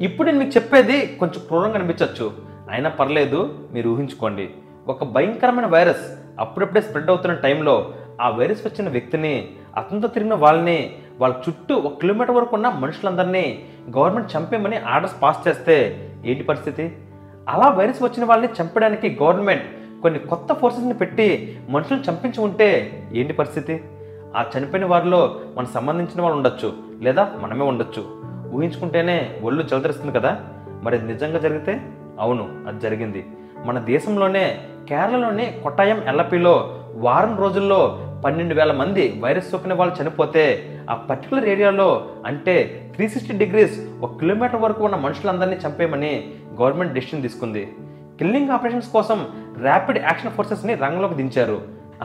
ఇప్పుడు నేను మీకు చెప్పేది కొంచెం క్రూరంగా అనిపించవచ్చు. అయినా పర్లేదు మీరు ఊహించుకోండి. ఒక భయంకరమైన వైరస్ అప్పుడప్పుడే స్ప్రెడ్ అవుతున్న టైంలో ఆ వైరస్ వచ్చిన వ్యక్తిని అతనితో తిరిగిన వాళ్ళని వాళ్ళ చుట్టూ ఒక కిలోమీటర్ వరకు ఉన్న మనుషులందరినీ గవర్నమెంట్ చంపేమని ఆర్డర్స్ పాస్ చేస్తే ఏంటి పరిస్థితి? అలా వైరస్ వచ్చిన వాళ్ళని చంపడానికి గవర్నమెంట్ కొన్ని కొత్త ఫోర్సెస్ని పెట్టి మనుషులను చంపించి ఉంటే ఏంటి పరిస్థితి? ఆ చనిపోయిన వారిలో మనకు సంబంధించిన వాళ్ళు ఉండొచ్చు లేదా మనమే ఉండొచ్చు. ఊహించుకుంటేనే ఒళ్ళు జలదరిస్తుంది కదా? మరి అది నిజంగా జరిగితే? అవును అది జరిగింది. మన దేశంలోనే కేరళలోని కొట్టాయం ఎల్లపిలో వారం రోజుల్లో పన్నెండు వేల మంది వైరస్ సోకిన వాళ్ళు చనిపోతే ఆ పర్టికులర్ ఏరియాలో అంటే త్రీ సిక్స్టీ డిగ్రీస్ ఒక కిలోమీటర్ వరకు ఉన్న మనుషులందరినీ చంపేయమని గవర్నమెంట్ డెసిషన్ తీసుకుంది. కిల్లింగ్ ఆపరేషన్స్ కోసం ర్యాపిడ్ యాక్షన్ ఫోర్సెస్ని రంగంలోకి దించారు.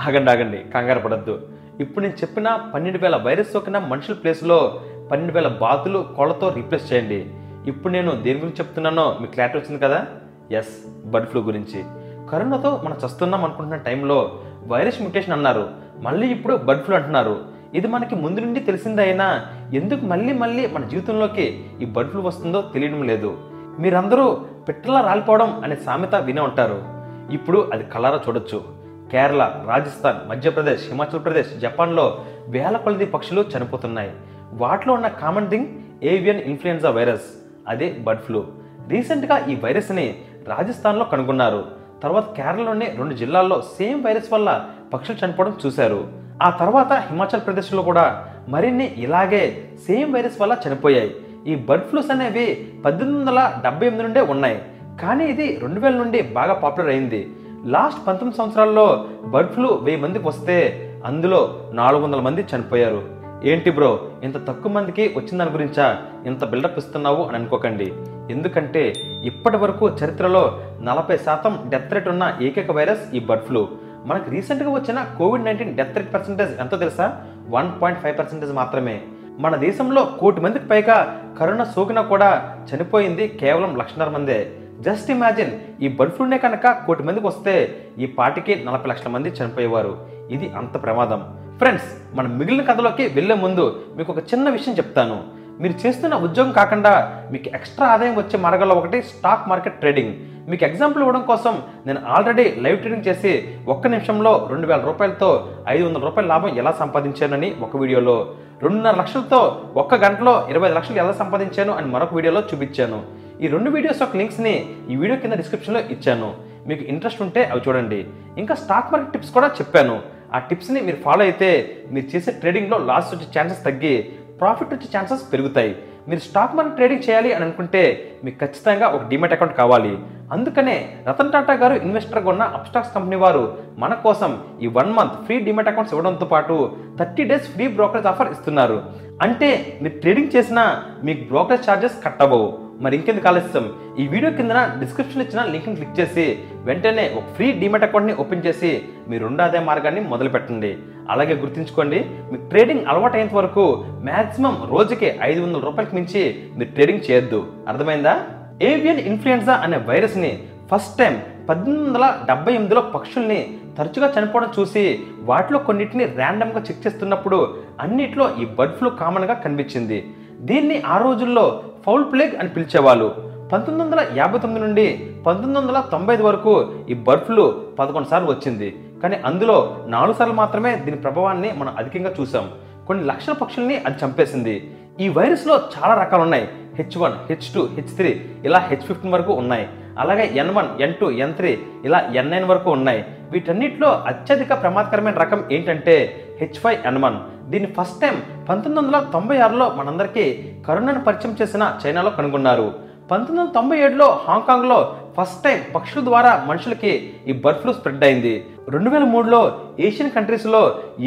ఆగండి ఆగండి కంగారు పడద్దు. ఇప్పుడు నేను చెప్పిన పన్నెండు వేల వైరస్ సోకిన మనుషుల ప్లేస్లో పన్నెండు వేల బాతులు కోళ్ళతో రీప్లేస్ చేయండి. ఇప్పుడు నేను దేని గురించి చెప్తున్నానో మీకు క్లారిటీ వచ్చింది కదా? ఎస్ బర్డ్ ఫ్లూ గురించి. కరోనాతో మనం చస్తున్నాం అనుకుంటున్న టైంలో వైరస్ మ్యూటేషన్ అన్నారు. మళ్ళీ ఇప్పుడు బర్డ్ ఫ్లూ అంటున్నారు. ఇది మనకి ముందు నుండి తెలిసిందైనా అయినా ఎందుకు మళ్ళీ మళ్ళీ మన జీవితంలోకి ఈ బర్డ్ ఫ్లూ వస్తుందో తెలియడం లేదు. మీరందరూ పిట్టలా రాలిపోవడం అనే సామెత వినే ఉంటారు. ఇప్పుడు అది కలరా చూడొచ్చు. కేరళ రాజస్థాన్ మధ్యప్రదేశ్ హిమాచల్ ప్రదేశ్ జపాన్లో వేల కొలది పక్షులు చనిపోతున్నాయి. వాటిలో ఉన్న common thing avian influenza virus అదే బర్డ్ ఫ్లూ రీసెంట్గా ఈ వైరస్ని రాజస్థాన్లో కనుగొన్నారు. తర్వాత కేరళలోని రెండు జిల్లాల్లో సేమ్ వైరస్ వల్ల పక్షులు చనిపోవడం చూశారు. ఆ తర్వాత హిమాచల్ ప్రదేశ్లో కూడా మరిన్ని ఇలాగే సేమ్ వైరస్ వల్ల చనిపోయాయి. ఈ బర్డ్ ఫ్లూస్ అనేవి పద్దెనిమిది వందల డెబ్బై ఎనిమిది నుండే ఉన్నాయి. కానీ ఇది రెండు వేల నుండి బాగా పాపులర్ అయింది. లాస్ట్ పంతొమ్మిది సంవత్సరాల్లో బర్డ్ ఫ్లూ వెయ్యి మందికి వస్తే అందులో నాలుగు వందల మంది చనిపోయారు. ఏంటి బ్రో ఇంత తక్కువ మందికి వచ్చిన దాని గురించా? ఇంత బిల్డప్ ఇస్తున్నావు అని అనుకోకండి. ఎందుకంటే ఇప్పటి వరకు చరిత్రలో నలభై శాతం డెత్ రేట్ ఉన్న ఏకైక వైరస్ ఈ బర్డ్ ఫ్లూ. మనకు రీసెంట్గా వచ్చిన covid nineteen death rate percentage ఎంతో తెలుసా? వన్ పాయింట్ ఫైవ్ పర్సెంటేజ్ మాత్రమే. మన దేశంలో కోటి మందికి పైగా కరోనా సోకినా కూడా చనిపోయింది కేవలం లక్షన్నర మందే. జస్ట్ ఇమాజిన్ ఈ బర్డ్ ఫ్లూనే కనుక కోటి మందికి వస్తే ఈ పాటికి నలభై లక్షల మంది చనిపోయేవారు. ఇది అంత ప్రమాదం. ఫ్రెండ్స్ మన మిగిలిన కథలోకి వెళ్ళే ముందు మీకు ఒక చిన్న విషయం చెప్తాను. మీరు చేస్తున్న ఉద్యోగం కాకుండా మీకు ఎక్స్ట్రా ఆదాయం వచ్చే మార్గాల్లో ఒకటి స్టాక్ మార్కెట్ ట్రేడింగ్ మీకు ఎగ్జాంపుల్ ఇవ్వడం కోసం నేను ఆల్రెడీ లైవ్ ట్రేడింగ్ చేసి ఒక్క నిమిషంలో రెండు వేల రూపాయలతో ఐదు వందల రూపాయల లాభం ఎలా సంపాదించానని ఒక వీడియోలో రెండున్నర లక్షలతో ఒక్క గంటలో ఇరవై లక్షలు ఎలా సంపాదించాను అని మరొక వీడియోలో చూపించాను. ఈ రెండు వీడియోస్ యొక్క లింక్స్ని ఈ వీడియో కింద డిస్క్రిప్షన్లో ఇచ్చాను. మీకు ఇంట్రెస్ట్ ఉంటే అవి చూడండి. ఇంకా స్టాక్ మార్కెట్ టిప్స్ కూడా చెప్పాను. ఆ టిప్స్ని మీరు ఫాలో అయితే మీరు చేసే ట్రేడింగ్లో లాస్ వచ్చే ఛాన్సెస్ తగ్గి ప్రాఫిట్ వచ్చే ఛాన్సెస్ పెరుగుతాయి. మీరు స్టాక్ మార్కెట్ ట్రేడింగ్ చేయాలి అని అనుకుంటే మీకు ఖచ్చితంగా ఒక డిమెట్ అకౌంట్ కావాలి. అందుకనే రతన్ టాటా గారు ఇన్వెస్టర్గా ఉన్న అప్స్టాక్స్ కంపెనీ వారు మన కోసం ఈ one month free demat accounts ఇవ్వడంతో పాటు thirty days free brokerage offer ఇస్తున్నారు. అంటే మీరు ట్రేడింగ్ చేసినా మీకు బ్రోకరేజ్ ఛార్జెస్ కట్ అవ్వవు మరి ఇంకెందుకు ఆలస్యం? ఈ వీడియో కింద డిస్క్రిప్షన్ ఇచ్చిన లింక్ని క్లిక్ చేసి వెంటనే ఒక ఫ్రీ డిమెట్ అకౌంట్ని ఓపెన్ చేసి మీరు రెండు మార్గాన్ని మొదలు పెట్టండి అలాగే గుర్తుంచుకోండి మీకు ట్రేడింగ్ అలవాటు వరకు మ్యాక్సిమం రోజుకి ఐదు వందల రూపాయలకి మించి మీరు ట్రేడింగ్ చేయొద్దు. అర్థమైందా? ఏవియన్ ఇన్ఫ్లుయెన్జా అనే వైరస్ని ఫస్ట్ టైం పద్దెనిమిది వందల డెబ్బై ఎనిమిదిలో పక్షుల్ని తరచుగా చనిపోవడం చూసి వాటిలో కొన్నిటిని ర్యాండమ్గా చెక్ చేస్తున్నప్పుడు అన్నిట్లో ఈ బర్డ్ ఫ్లూ కామన్గా కనిపించింది. దీన్ని ఆ రోజుల్లో ఫౌల్ ప్లేగ్ అని పిలిచేవాళ్ళు. పంతొమ్మిది వందల యాభై తొమ్మిది నుండి పంతొమ్మిది వందల తొంభై ఐదు వరకు ఈ బర్డ్ ఫ్లూ పదకొండు సార్లు వచ్చింది. కానీ అందులో నాలుగు సార్లు మాత్రమే దీని ప్రభావాన్ని మనం అధికంగా చూసాం. కొన్ని లక్షల పక్షుల్ని అది చంపేసింది. ఈ వైరస్లో చాలా రకాలు ఉన్నాయి. H one H two H three ఇలా హెచ్ ఫిఫ్టీన్ వరకు ఉన్నాయి. అలాగే N one N two N three ఇలా ఎన్ నైన్ వరకు ఉన్నాయి. వీటన్నిటిలో అత్యధిక ప్రమాదకరమైన రకం ఏంటంటే హెచ్ ఫైవ్ ఎన్ వన్. దీన్ని ఫస్ట్ టైం పంతొమ్మిది వందల తొంభై ఆరులో మనందరికీ కరోనాను పరిచయం చేసిన చైనాలో కనుగొన్నారు. పంతొమ్మిది వందల తొంభై ఏడులో హాంకాంగ్లో ఫస్ట్ టైం పక్షుల ద్వారా మనుషులకి ఈ బర్డ్ ఫ్లూ స్ప్రెడ్ అయింది. రెండు వేల మూడులో ఏషియన్ కంట్రీస్లో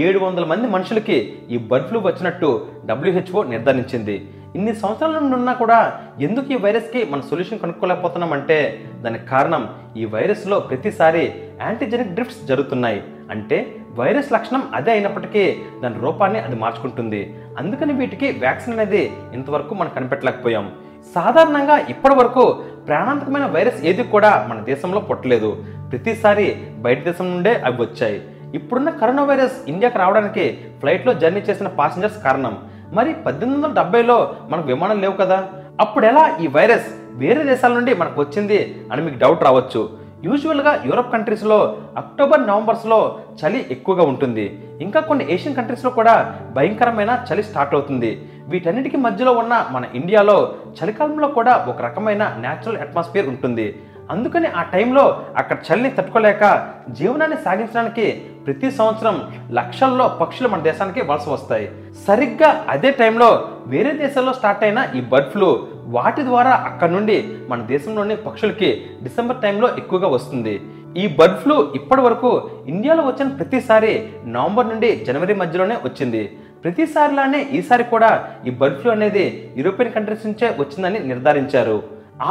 ఏడు వందల మంది మనుషులకి ఈ బర్డ్ ఫ్లూ వచ్చినట్టు డబ్ల్యూహెచ్ఓ నిర్ధారించింది. ఇన్ని సంవత్సరాల నుండి ఉన్నా కూడా ఎందుకు ఈ వైరస్కి మన సొల్యూషన్ కనుక్కోలేకపోతున్నామంటే దానికి కారణం ఈ వైరస్లో ప్రతిసారి యాంటీజెనిక్ డ్రిఫ్ట్స్ జరుగుతున్నాయి. అంటే వైరస్ లక్షణం అదే అయినప్పటికీ దాని రూపాన్ని అది మార్చుకుంటుంది. అందుకని వీటికి వ్యాక్సిన్ అనేది ఇంతవరకు మనం కనిపెట్టలేకపోయాం. సాధారణంగా ఇప్పటి వరకు ప్రాణాంతకమైన వైరస్ ఏది కూడా మన దేశంలో పుట్టలేదు. ప్రతిసారి బయట దేశం నుండే అవి వచ్చాయి. ఇప్పుడున్న కరోనా వైరస్ ఇండియాకి రావడానికి ఫ్లైట్లో జర్నీ చేసిన పాసింజర్స్ కారణం. మరి పద్దెనిమిది వందల డెబ్బైలో మనకు విమానం లేవు కదా. అప్పుడు ఎలా ఈ వైరస్ వేరే దేశాల నుండి మనకు వచ్చింది అని మీకు డౌట్ రావచ్చు. యూజువల్గా యూరప్ కంట్రీస్లో అక్టోబర్ నవంబర్స్లో చలి ఎక్కువగా ఉంటుంది. ఇంకా కొన్ని ఏషియన్ కంట్రీస్లో కూడా భయంకరమైన చలి స్టార్ట్ అవుతుంది. వీటన్నిటికి మధ్యలో ఉన్న మన ఇండియాలో చలికాలంలో కూడా ఒక రకమైన న్యాచురల్ అట్మాస్ఫియర్ ఉంటుంది. అందుకని ఆ టైంలో అక్కడ చలిని తట్టుకోలేక జీవనాన్ని సాగించడానికి ప్రతి సంవత్సరం లక్షల్లో పక్షులు మన దేశానికి వలస వస్తాయి. సరిగ్గా అదే టైంలో వేరే దేశాల్లో స్టార్ట్ అయిన ఈ బర్డ్ ఫ్లూ వాటి ద్వారా అక్కడ నుండి మన దేశంలోని పక్షులకి డిసెంబర్ టైంలో ఎక్కువగా వస్తుంది. ఈ బర్డ్ ఫ్లూ ఇప్పటి వరకు ఇండియాలో వచ్చిన ప్రతిసారి నవంబర్ నుండి జనవరి మధ్యలోనే వచ్చింది. ప్రతిసారిలానే ఈసారి కూడా ఈ బర్డ్ ఫ్లూ అనేది యూరోపియన్ కంట్రీస్ నుంచే వచ్చిందని నిర్ధారించారు.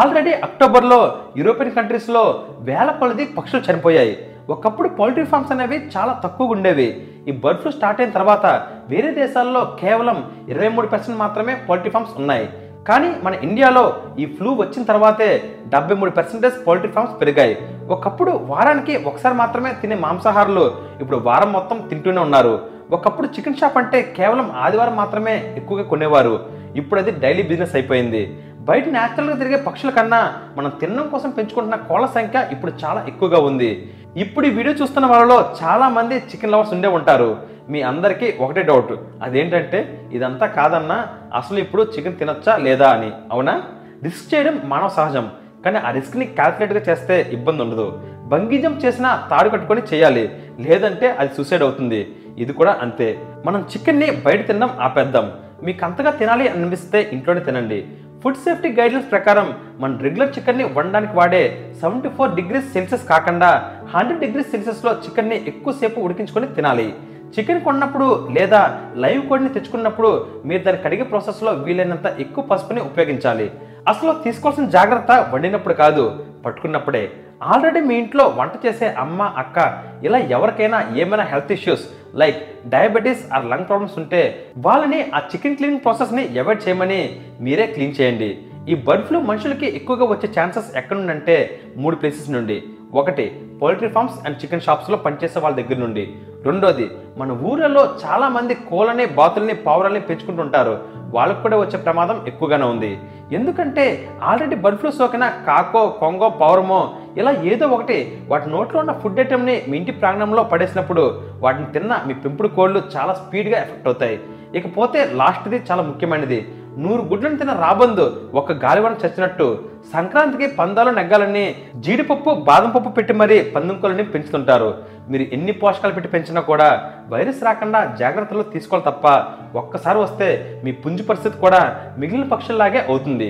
ఆల్రెడీ అక్టోబర్లో యూరోపియన్ కంట్రీస్లో వేల కొలది పక్షులు చనిపోయాయి. ఒకప్పుడు పౌల్ట్రీ ఫార్మ్స్ అనేవి చాలా తక్కువగా ఉండేవి. ఈ బర్డ్ ఫ్లూ స్టార్ట్ అయిన తర్వాత వేరే దేశాల్లో కేవలం ఇరవై మూడు పర్సెంట్ మాత్రమే పౌల్ట్రీ ఫార్మ్స్ ఉన్నాయి. కానీ మన ఇండియాలో ఈ ఫ్లూ వచ్చిన తర్వాతే డెబ్బై మూడు పర్సెంటేజ్ పౌల్ట్రీ ఫార్మ్స్ పెరిగాయి. ఒకప్పుడు వారానికి ఒకసారి మాత్రమే తినే మాంసాహారులు ఇప్పుడు వారం మొత్తం తింటూనే ఉన్నారు. ఒకప్పుడు చికెన్ షాప్ అంటే కేవలం ఆదివారం మాత్రమే ఎక్కువగా కొనేవారు. ఇప్పుడు అది డైలీ బిజినెస్ అయిపోయింది. బయట న్యాచురల్గా తిరిగే పక్షుల కన్నా మనం తినడం కోసం పెంచుకుంటున్న కోళ్ళ సంఖ్య ఇప్పుడు చాలా ఎక్కువగా ఉంది. ఇప్పుడు ఈ వీడియో చూస్తున్న వాళ్ళలో చాలా మంది చికెన్ లవర్స్ ఉండే ఉంటారు. మీ అందరికీ ఒకటే డౌట్. అదేంటంటే ఇదంతా కాదన్నా అసలు ఇప్పుడు చికెన్ తినొచ్చా లేదా అని. అవునా? రిస్క్ చేయడం మానవ సహజం. కానీ ఆ రిస్క్ని క్యాల్కులేట్గా చేస్తే ఇబ్బంది ఉండదు. బంగిజం చేసిన చేసినా తాడు కట్టుకొని చేయాలి. లేదంటే అది సూసైడ్ అవుతుంది. ఇది కూడా అంతే. మనం చికెన్ని బయట తినడం ఆపేద్దాం. మీకు అంతగా తినాలి అనిపిస్తే ఇంట్లోనే తినండి. ఫుడ్ సేఫ్టీ గైడ్లైన్స్ ప్రకారం మన రెగ్యులర్ చికెన్ని వండడానికి వాడే సెవెంటీ ఫోర్ డిగ్రీస్ సెల్సియస్ కాకుండా హండ్రెడ్ డిగ్రీస్ సెల్సియస్లో చికెన్ని ఎక్కువసేపు ఉడికించుకొని తినాలి. చికెన్ కొన్నప్పుడు లేదా లైవ్ కోడిని తెచ్చుకున్నప్పుడు మీరు దాన్ని కడిగే ప్రాసెస్లో వీలైనంత ఎక్కువ పసుపుని ఉపయోగించాలి. అసలు తీసుకోవాల్సిన జాగ్రత్త వండినప్పుడు కాదు పట్టుకున్నప్పుడే. ఆల్రెడీ మీ ఇంట్లో వంట చేసే అమ్మ అక్క ఇలా ఎవరికైనా ఏమైనా health issues like diabetes or lung problems ఉంటే వాళ్ళని ఆ చికెన్ క్లీనింగ్ ప్రాసెస్ని అవాయిడ్ చేయమని మీరే క్లీన్ చేయండి. ఈ బర్డ్ ఫ్లూ మనుషులకి ఎక్కువగా వచ్చే ఛాన్సెస్ ఎక్కడ నుండి మూడు ప్లేసెస్ నుండి. ఒకటి పౌల్ట్రీ ఫార్మ్స్ అండ్ చికెన్ షాప్స్లో పనిచేసే వాళ్ళ దగ్గర నుండి. రెండోది మన ఊర్లలో చాలామంది కోళ్ళని బాతుల్ని పావురాల్ని పెంచుకుంటుంటారు. వాళ్ళకు కూడా వచ్చే ప్రమాదం ఎక్కువగానే ఉంది. ఎందుకంటే ఆల్రెడీ బర్డ్ ఫ్లూ సోకిన కాకో కొంగో పౌరమో ఇలా ఏదో ఒకటి వాటి నోట్లో ఉన్న ఫుడ్ ఐటెంని మీ ఇంటి ప్రాంగణంలో పడేసినప్పుడు వాటిని తిన్న మీ పెంపుడు కోళ్ళు చాలా స్పీడ్గా ఎఫెక్ట్ అవుతాయి. ఇకపోతే లాస్ట్ది చాలా ముఖ్యమైనది. నూరు గుడ్లను తిన రాబందు ఒక గాలివన చచ్చినట్టు. సంక్రాంతికి పందాలు నెగ్గాలని జీడిపప్పు బాదం పప్పు పెట్టి మరీ పందుంకోలని పెంచుతుంటారు. మీరు ఎన్ని పోషకాలు పెట్టి పెంచినా కూడా వైరస్ రాకుండా జాగ్రత్తలు తీసుకోవాలి తప్ప ఒక్కసారి వస్తే మీ పుంజు పరిస్థితి కూడా మిగిలిన పక్షుల్లాగే అవుతుంది.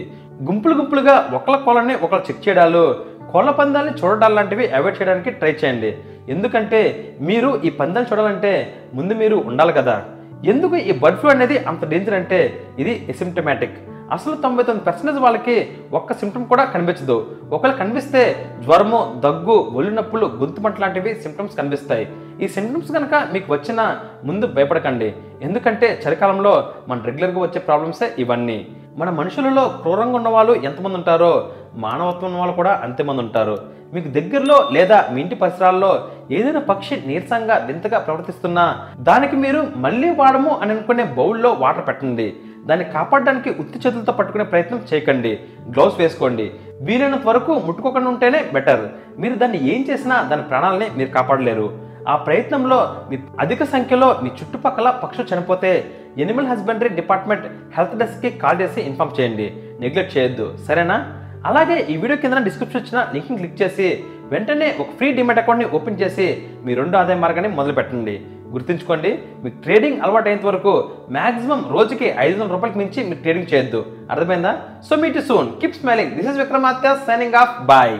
గుంపులు గుంపులుగా ఒకళ్ళ కోళ్ళని ఒకళ్ళు చెక్ చేయడాలు కోళ్ళ పందాలని చూడడాలు లాంటివి అవాయిడ్ చేయడానికి ట్రై చేయండి. ఎందుకంటే మీరు ఈ పందాలు చూడాలంటే ముందు మీరు ఉండాలి కదా. ఎందుకు ఈ బర్డ్ ఫ్లూ అనేది అంత డేంజర్ అంటే ఇది ఎసిమ్టమాటిక్ అసలు తొంభై తొమ్మిది పర్సెంటేజ్ వాళ్ళకి ఒక్క సిమ్టమ్ కూడా కనిపించదు. ఒకవేళ కనిపిస్తే జ్వరము దగ్గు ఒళ్ళు నొప్పులు గొంతు లాంటివి సిమ్టమ్స్ కనిపిస్తాయి. ఈ సిమ్టమ్స్ కనుక మీకు వచ్చిన ముందు భయపడకండి. ఎందుకంటే చలికాలంలో మన రెగ్యులర్గా వచ్చే ప్రాబ్లమ్సే ఇవన్నీ. మన మనుషులలో క్రూరంగా ఉన్న వాళ్ళు ఎంతమంది ఉంటారో మానవత్వం వాళ్ళు కూడా అంతమంది ఉంటారు. మీకు దగ్గరలో లేదా మీ ఇంటి పరిసరాల్లో ఏదైనా పక్షి నీరసంగా వింతగా ప్రవర్తిస్తున్నా దానికి మీరు మళ్ళీ వాడము అని అనుకునే బౌల్లో వాటర్ పెట్టండి. దాన్ని కాపాడడానికి ఉత్తి చేతులతో పట్టుకునే ప్రయత్నం చేయకండి. గ్లౌస్ వేసుకోండి. వీలైనంత వరకు ముట్టుకోకుండా ఉంటేనే బెటర్. మీరు దాన్ని ఏం చేసినా దాని ప్రాణాలని మీరు కాపాడలేరు. ఆ ప్రయత్నంలో మీ అధిక సంఖ్యలో మీ చుట్టుపక్కల పక్షులు చనిపోతే ఎనిమల్ హస్బెండరీ డిపార్ట్మెంట్ హెల్త్ డెస్క్కి కాల్ చేసి ఇన్ఫామ్ చేయండి. నెగ్లెక్ట్ చేయొద్దు. సరేనా? అలాగే ఈ వీడియో కింద డిస్క్రిప్షన్ ఇచ్చిన లింక్ని క్లిక్ చేసి వెంటనే ఒక ఫ్రీ డిమెట్ అకౌంట్ని ఓపెన్ చేసి మీ రెండు ఆదాయ మార్గాన్ని మొదలు పెట్టండి. గుర్తుంచుకోండి మీకు ట్రేడింగ్ అలవాటు అయ్యేంత వరకు మాక్సిమం రోజుకి ఐదు వందల రూపాయలకి మించి మీరు ట్రేడింగ్ చేయొద్దు. అర్థమైందా? So meet soon keep smiling this is Vikramatya signing off bye